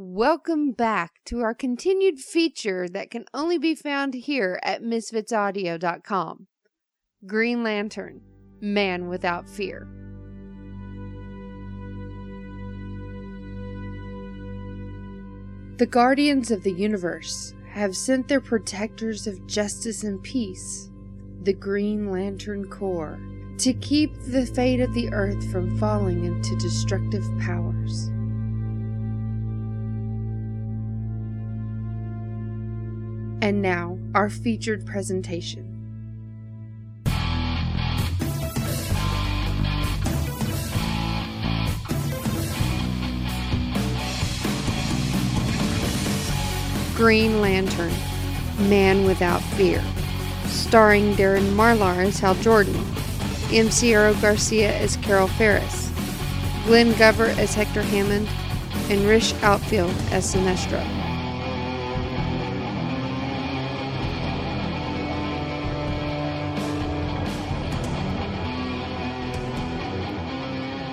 Welcome back to our continued feature that can only be found here at misfitsaudio.com Green Lantern Man Without Fear. The Guardians of the Universe have sent their protectors of justice and peace, the Green Lantern Corps, to keep the fate of the Earth from falling into destructive powers. And now, our featured presentation. Green Lantern Man Without Fear, starring Darren Marlar as Hal Jordan, M. Garcia as Carol Ferris, Glenn Gover as Hector Hammond, and Rish Outfield as Sinestro.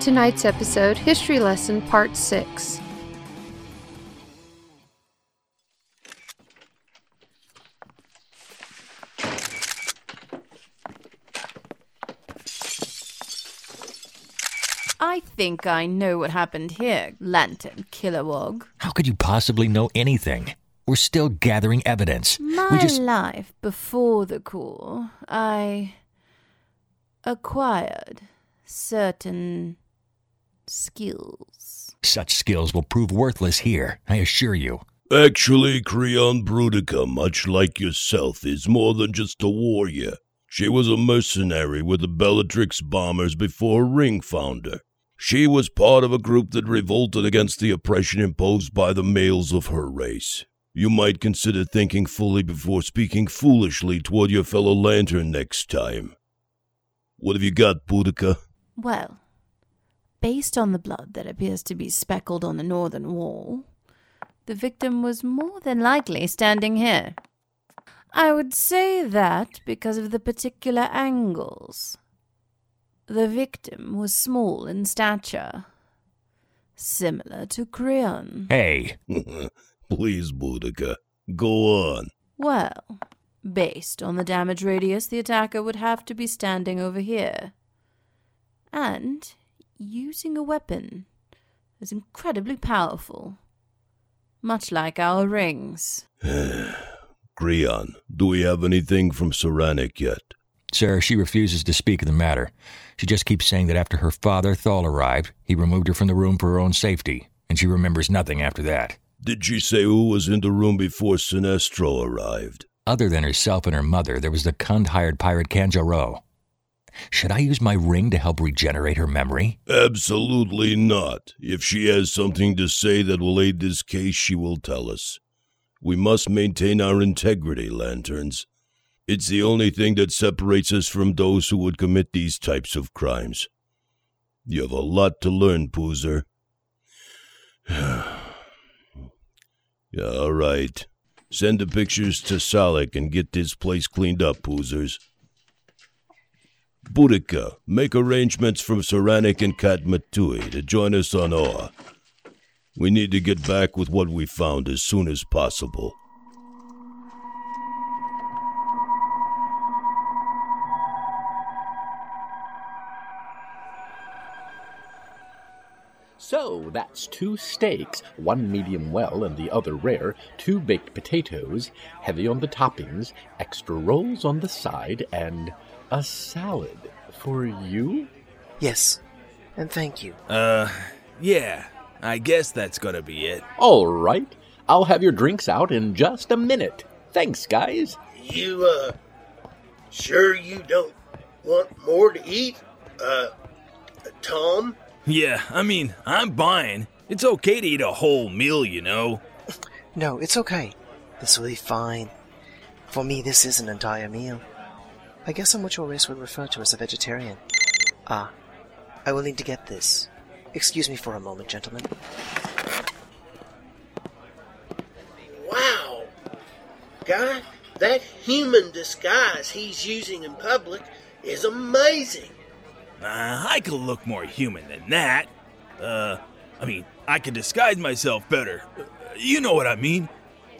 Tonight's episode History Lesson Part 6. I think I know what happened here, Lantern Kilowog. How could you possibly know anything? We're still gathering evidence. My just. life before the coup, I acquired certain skills. Such skills will prove worthless here, I assure you. Actually, Kreon Boodika, much like yourself, is more than just a warrior. She was a mercenary with the Bellatrix bombers before Ring found her. She was part of a group that revolted against the oppression imposed by the males of her race. You might consider thinking fully before speaking foolishly toward your fellow lantern next time. What have you got, Boodika? Well, based on the blood that appears to be speckled on the northern wall, the victim was more than likely standing here. I would say that because of the particular angles. The victim was small in stature, similar to Kreon. Hey, Please, Boodika, go on. Well, based on the damage radius, the attacker would have to be standing over here. And using a weapon is incredibly powerful. Much like our rings. Kreon, do we have anything from Soranik yet? sir, she refuses to speak of the matter. She just keeps saying that after her father, Thal, arrived, he removed her from the room for her own safety, and she remembers nothing after that. Did she say who was in the room before Sinestro arrived? Other than herself and her mother, there was the Kund hired pirate Kanjar Ro. Should I use my ring to help regenerate her memory? Absolutely not. If she has something to say that will aid this case, she will tell us. We must maintain our integrity, Lanterns. It's the only thing that separates us from those who would commit these types of crimes. You have a lot to learn, Poozer. all right. Send the pictures to Salaak and get this place cleaned up, Poozers. Boodika, make arrangements from Soranik and Katma Tui to join us on Oa. We need to get back with what we found as soon as possible. That's two steaks, one medium well and the other rare, two baked potatoes, heavy on the toppings, extra rolls on the side, and a salad for you? Yes, and thank you. Uh, yeah, I guess that's gonna be it. All right. I'll have your drinks out in just a minute. Thanks, guys. You, uh, sure you don't want more to eat? Uh, Tom? Yeah, I mean, I'm buying. It's okay to eat a whole meal, you know. No, it's okay. This will be fine. For me, this is an entire meal. I guess I'm what your race would refer to as a vegetarian. Ah, I will need to get this. Excuse me for a moment, gentlemen. Wow! Guy, that human disguise he's using in public is amazing. Uh, I could look more human than that. Uh, I mean, I could disguise myself better. You know what I mean.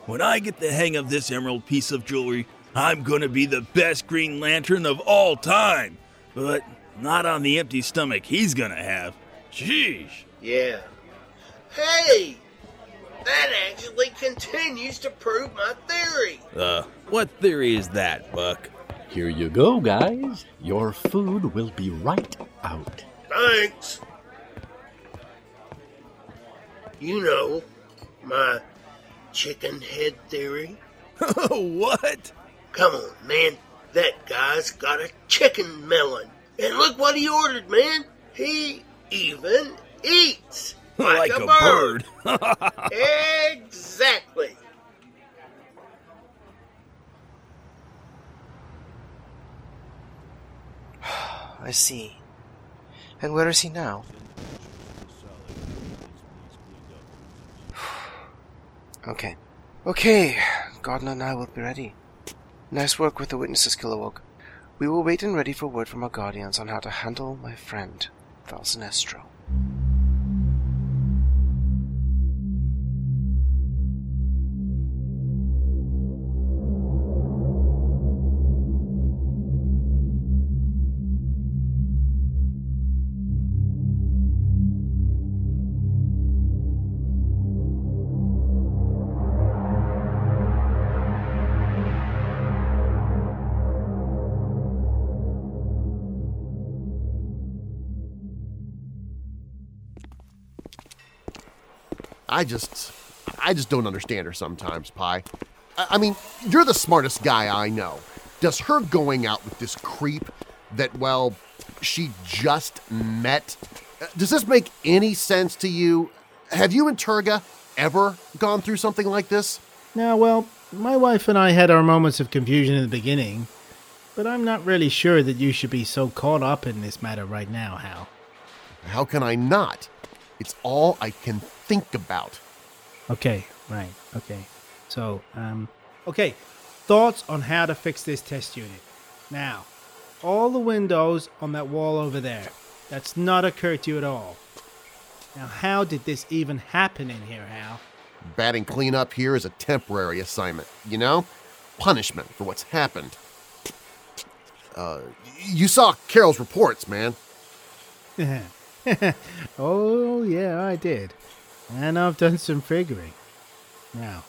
When I get the hang of this emerald piece of jewelry, I'm gonna be the best Green Lantern of all time. But not on the empty stomach he's gonna have. Sheesh. Yeah. Hey! That actually continues to prove my theory. Uh, what theory is that, Buck? Here you go, guys. Your food will be right out. Thanks. You know, my chicken head theory. what? Come on, man. That guy's got a chicken melon. And look what he ordered, man. He even eats like, a, bird. exactly. I see. And where is he now? okay. Okay, Gardner and I will be ready. Nice work with the witnesses, Kilowog. We will wait and ready for word from our guardians on how to handle my friend, Thal I just, I just don't understand her sometimes, Pi. I, I mean, you're the smartest guy I know. Does her going out with this creep that, well, she just met, does this make any sense to you? Have you and Turga ever gone through something like this? Now, well, my wife and I had our moments of confusion in the beginning, but I'm not really sure that you should be so caught up in this matter right now, Hal. How can I not? It's all I can think about. Okay, right, okay. So, um, okay, thoughts on how to fix this test unit. Now, all the windows on that wall over there, that's not occurred to you at all. Now, how did this even happen in here, Hal? Batting cleanup here is a temporary assignment, you know? Punishment for what's happened. Uh, you saw Carol's reports, man. oh, yeah, I did. And I've done some figuring. Now,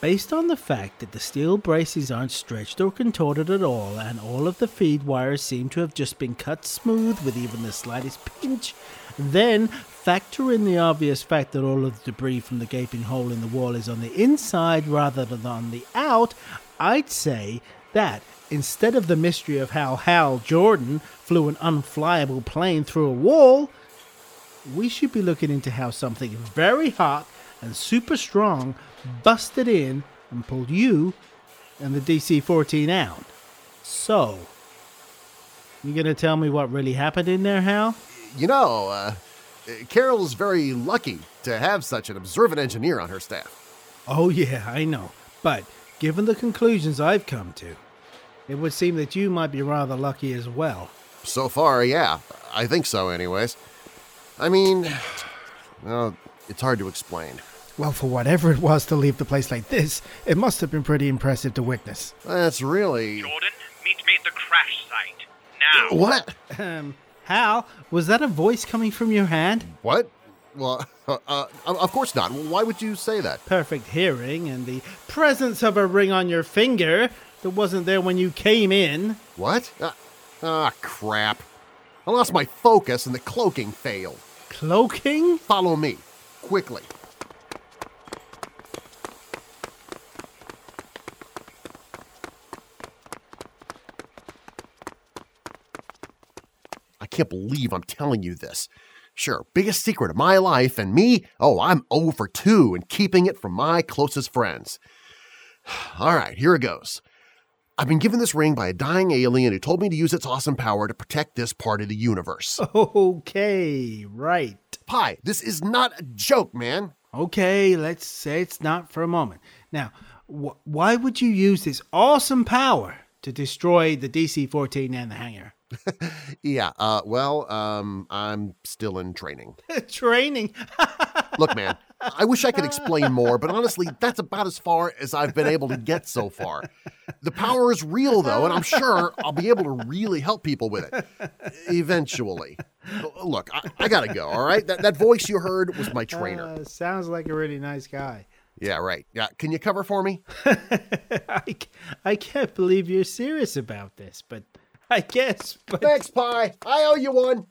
based on the fact that the steel braces aren't stretched or contorted at all, and all of the feed wires seem to have just been cut smooth with even the slightest pinch, then factor in the obvious fact that all of the debris from the gaping hole in the wall is on the inside rather than on the out, I'd say that instead of the mystery of how Hal Jordan flew an unflyable plane through a wall, we should be looking into how something very hot and super strong busted in and pulled you and the DC 14 out. So, you gonna tell me what really happened in there, Hal? You know, uh, Carol's very lucky to have such an observant engineer on her staff. Oh, yeah, I know. But given the conclusions I've come to, it would seem that you might be rather lucky as well. So far, yeah. I think so, anyways. I mean, well, it's hard to explain. Well, for whatever it was to leave the place like this, it must have been pretty impressive to witness. That's really. Jordan, meet me at the crash site. Now. What? Um, Hal, was that a voice coming from your hand? What? Well, uh, uh, of course not. Why would you say that? Perfect hearing and the presence of a ring on your finger that wasn't there when you came in. What? Ah, uh, crap. I lost my focus and the cloaking failed. Cloaking? Follow me, quickly. I can't believe I'm telling you this. Sure, biggest secret of my life, and me, oh, I'm over 2 and keeping it from my closest friends. All right, here it goes. I've been given this ring by a dying alien who told me to use its awesome power to protect this part of the universe. Okay, right. Pi, this is not a joke, man. Okay, let's say it's not for a moment. Now, wh- why would you use this awesome power to destroy the DC 14 and the hangar? yeah, uh, well, um, I'm still in training. training? Look, man, I wish I could explain more, but honestly, that's about as far as I've been able to get so far. The power is real, though, and I'm sure I'll be able to really help people with it eventually. Look, I, I gotta go, all right? That, that voice you heard was my trainer. Uh, sounds like a really nice guy. Yeah, right. Yeah, can you cover for me? I, I can't believe you're serious about this, but I guess. But... Thanks, Pi. I owe you one.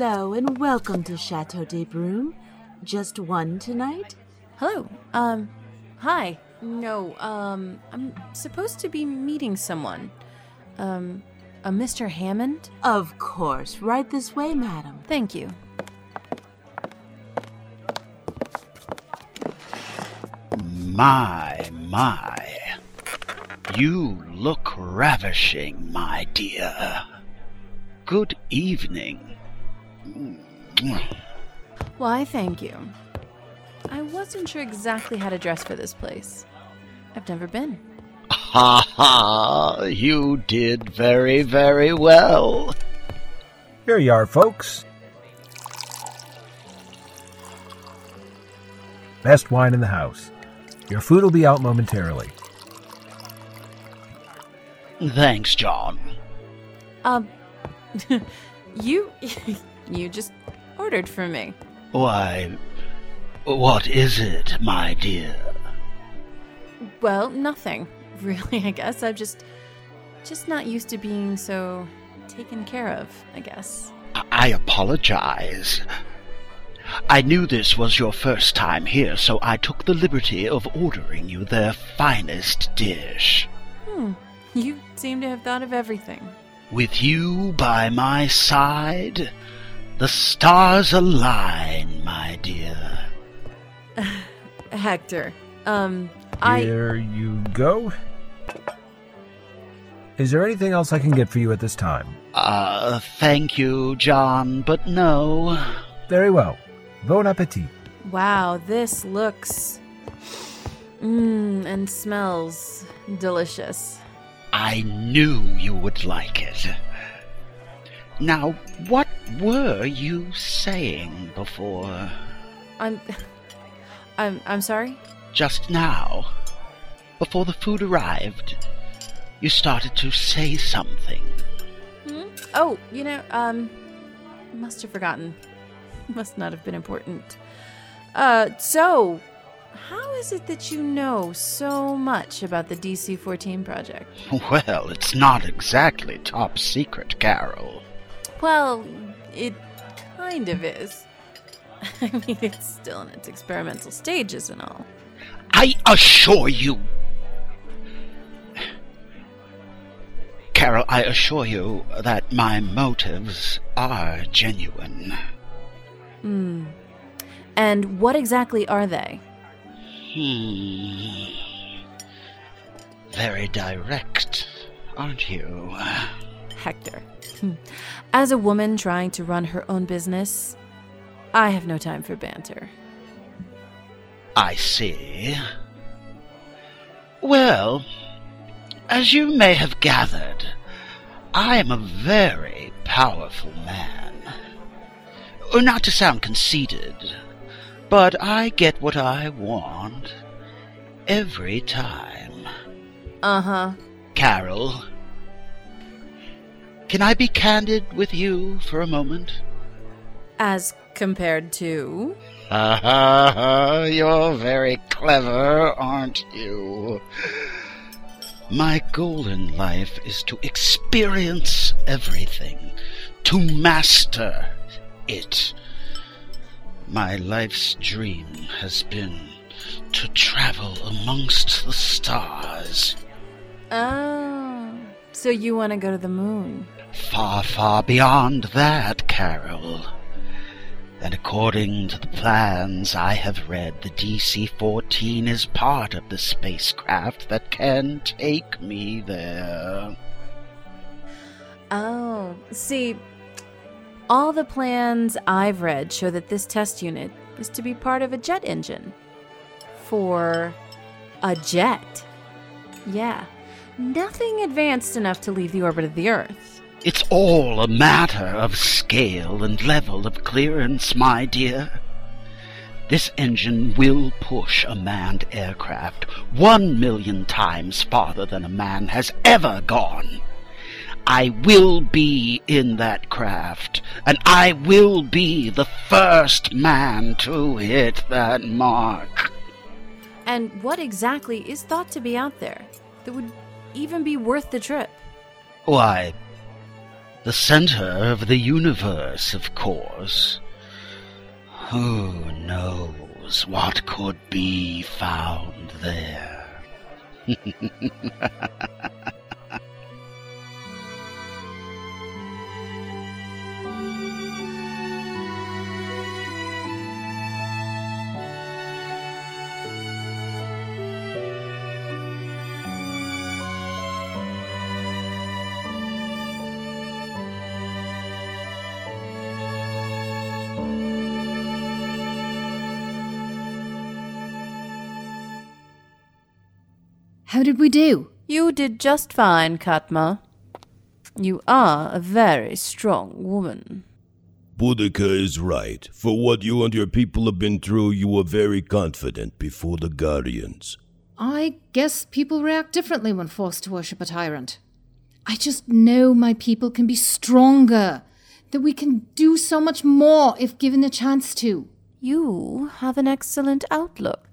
Hello and welcome to Chateau de Broom. Just one tonight? Hello. Um, hi. No, um, I'm supposed to be meeting someone. Um, a Mr. Hammond? Of course. Right this way, madam. Thank you. My, my. You look ravishing, my dear. Good evening. Why, thank you. I wasn't sure exactly how to dress for this place. I've never been. Ha ha! You did very, very well. Here you are, folks. Best wine in the house. Your food will be out momentarily. Thanks, John. Um, you. you just ordered for me. Why, what is it, my dear? Well, nothing. Really, I guess. I'm just. just not used to being so taken care of, I guess. I apologize. I knew this was your first time here, so I took the liberty of ordering you their finest dish. Hmm. You seem to have thought of everything. With you by my side, the stars align, my dear. Hector, um, I. Here you go. Is there anything else I can get for you at this time? Uh, thank you, John, but no. Very well. Bon appetit. Wow, this looks. Mmm, and smells delicious. I knew you would like it. Now, what were you saying before? I'm. I'm. I'm sorry? Just now, before the food arrived, you started to say something. Hmm? Oh, you know, um. Must have forgotten. Must not have been important. Uh, so. How is it that you know so much about the DC 14 project? Well, it's not exactly top secret, Carol. Well, it kind of is. I mean, it's still in its experimental stages and all. I assure you. Carol, I assure you that my motives are genuine. Hmm. And what exactly are they? Hmm. Very direct, aren't you? Hector. As a woman trying to run her own business, I have no time for banter. I see. Well, as you may have gathered, I am a very powerful man. Not to sound conceited, but I get what I want every time. Uh huh. Carol, can I be candid with you for a moment? As compared to? Ah, you're very clever, aren't you? My goal in life is to experience everything, to master it. My life's dream has been to travel amongst the stars. Oh, so you want to go to the moon? Far, far beyond that, Carol. And according to the plans I have read, the DC 14 is part of the spacecraft that can take me there. Oh, see, all the plans I've read show that this test unit is to be part of a jet engine. For a jet. Yeah, nothing advanced enough to leave the orbit of the Earth. It's all a matter of scale and level of clearance, my dear. This engine will push a manned aircraft one million times farther than a man has ever gone. I will be in that craft, and I will be the first man to hit that mark. And what exactly is thought to be out there that would even be worth the trip? Why, the center of the universe, of course. Who knows what could be found there? How did we do? You did just fine, Katma. You are a very strong woman. Boodika is right. For what you and your people have been through, you were very confident before the Guardians. I guess people react differently when forced to worship a tyrant. I just know my people can be stronger, that we can do so much more if given the chance to. You have an excellent outlook.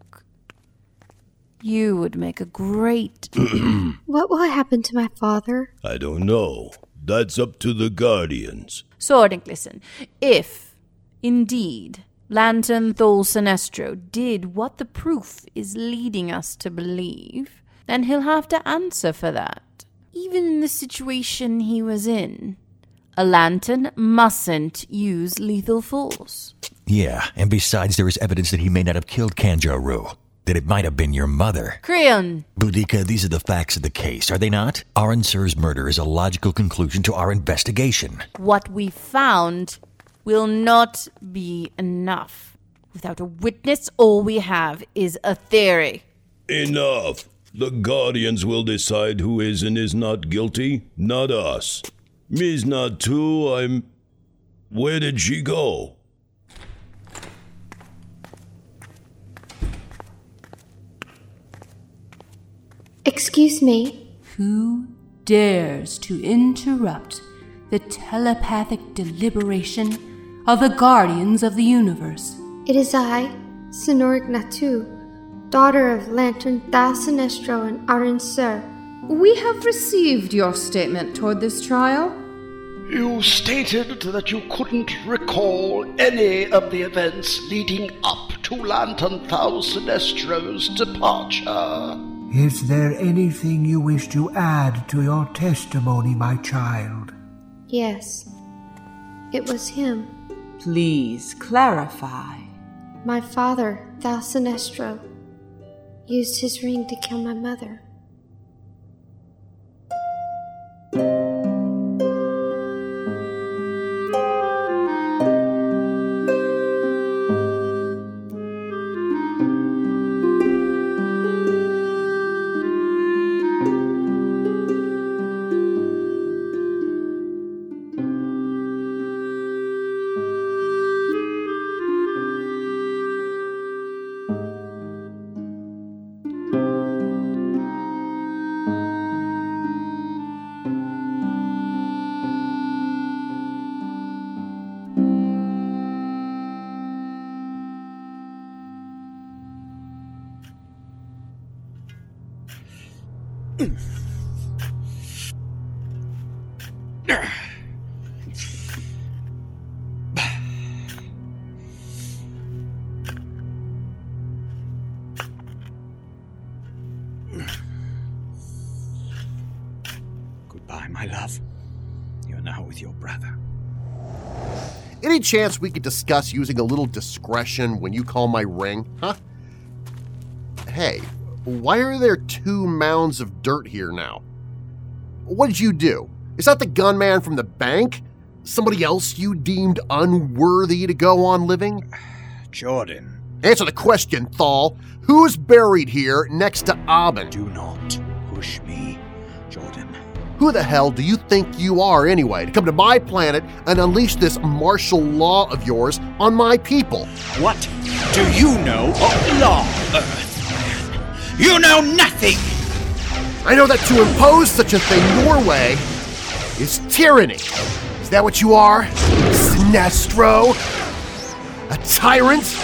You would make a great. What will happen to my father? I don't know. That's up to the Guardians. Sword listen. If, indeed, Lantern Thal Sinestro did what the proof is leading us to believe, then he'll have to answer for that. Even in the situation he was in, a lantern mustn't use lethal force. Yeah, and besides, there is evidence that he may not have killed Kanjar Ro. That it might have been your mother. Kreon, Boodika, these are the facts of the case, are they not? Arin Sur's murder is a logical conclusion to our investigation. what we found will not be enough. Without a witness, all we have is a theory. Enough. The Guardians will decide who is and is not guilty, not us. Me's not too, I'm. Where did she go? Excuse me. Who dares to interrupt the telepathic deliberation of the guardians of the universe? It is I, Soranik Natu, daughter of Lantern Thal Sinestro and Arin Sur. We have received your statement toward this trial. You stated that you couldn't recall any of the events leading up to Lantern Thal Sinestro's departure. Is there anything you wish to add to your testimony, my child? Yes. It was him. Please clarify. My father, Thal Sinestro, used his ring to kill my mother. Goodbye, my love. You're now with your brother. Any chance we could discuss using a little discretion when you call my ring, huh? Hey, why are there two mounds of dirt here now? What did you do? Is that the gunman from the bank? Somebody else you deemed unworthy to go on living? Jordan. Answer the question, Thal. Who's buried here next to Abin? Do not push me, Jordan. Who the hell do you think you are anyway to come to my planet and unleash this martial law of yours on my people? What do you know of law, Earth? You know nothing! I know that to impose such a thing your way is tyranny. Is that what you are? Sinestro? A tyrant?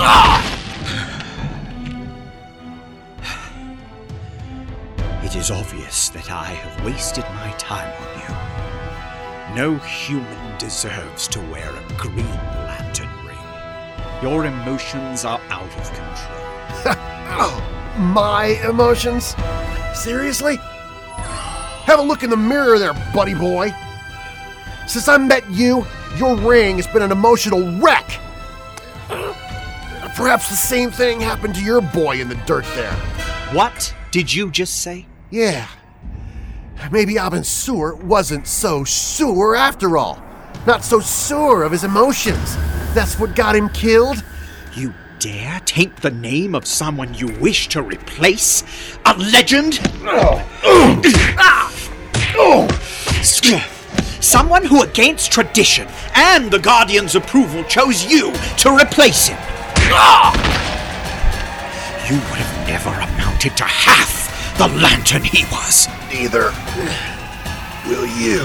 It is obvious that I have wasted my time on you. No human deserves to wear a Green Lantern ring. Your emotions are out of control. oh, my emotions? Seriously? Have a look in the mirror there, buddy boy. Since I met you, your ring has been an emotional wreck. Perhaps the same thing happened to your boy in the dirt there. What did you just say? Yeah. Maybe Abin Sur wasn't so sure after all. Not so sure of his emotions. That's what got him killed. You dare taint the name of someone you wish to replace? A legend? Someone who, against tradition and the Guardian's approval, chose you to replace him. You would have never amounted to half the lantern he was. Neither will you.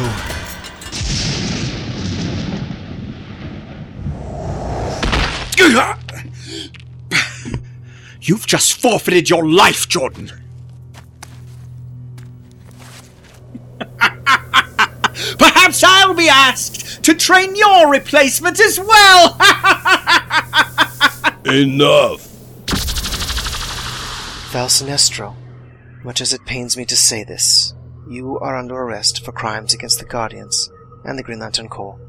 You've just forfeited your life, Jordan. Perhaps I'll be asked to train your replacement as well. Enough. Thal Sinestro, much as it pains me to say this, you are under arrest for crimes against the Guardians and the Green Lantern Corps.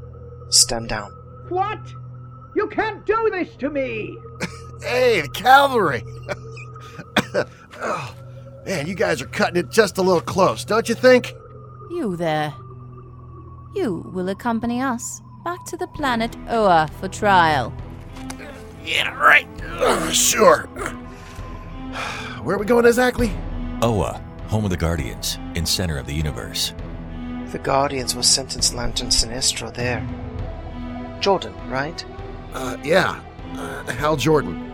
Stand down. What? You can't do this to me! hey, the cavalry! oh, man, you guys are cutting it just a little close, don't you think? You there. You will accompany us back to the planet Oa for trial. Yeah, right. Uh, sure. Where are we going exactly? Oa, home of the Guardians, in center of the universe. The Guardians will sentence Lantern Sinestro there. Jordan, right? Uh, yeah. Uh, Hal Jordan.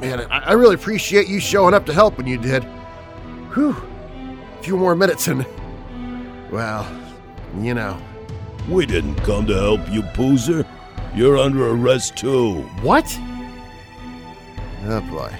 Man, I, I really appreciate you showing up to help when you did. Whew. A few more minutes and. Well, you know. We didn't come to help you, Poozer. You're under arrest too. What? Oh boy.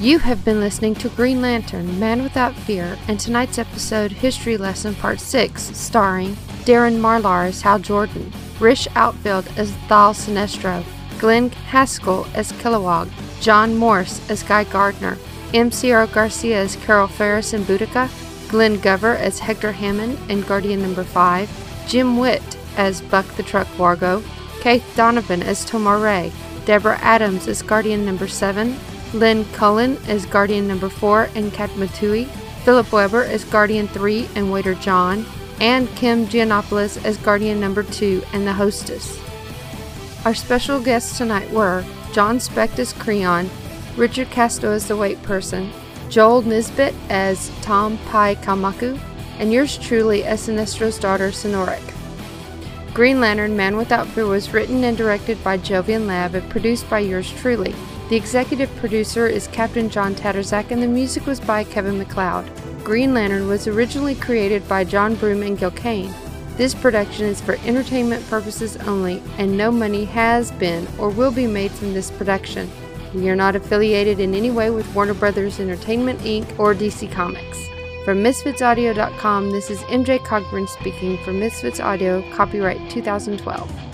You have been listening to Green Lantern Man Without Fear and tonight's episode History Lesson Part 6, starring Darren Marlar as Hal Jordan, Rish Outfield as Thal Sinestro, Glenn Hascall as Kilowog, Jon Morss as Guy Gardner, M. Sieiro Garcia as Carol Ferris and Boodika, Glenn Gover as Hector Hammond and Guardian Number 5, Jim Witt as Buck the Truck Wargo, Caith Donovan as Tomar Re, Deborah Adams as Guardian Number 7, Lyn Cullen as Guardian Number 4 and Katma Tui, Philip Webber as Guardian 3 and Waiter John, and Kim Gianopoulos as Guardian Number 2 and the hostess. Our special guests tonight were Jon Specht as Kreon, Richard Casto as the White Person, Joel Nisbet as Tom Pi Kalmaku, and yours truly as Sinestro's daughter, Soranik. Green Lantern Man Without Fear was written and directed by Jovian Lab and produced by yours truly. The executive producer is Captain John Tatterzak, and the music was by Kevin MacLeod. Green Lantern was originally created by John Broome and Gil Kane. This production is for entertainment purposes only, and no money has been or will be made from this production. We are not affiliated in any way with Warner Brothers Entertainment Inc. or DC Comics. From MisfitsAudio.com, this is MJ Cogburn speaking for Misfits Audio, copyright 2012.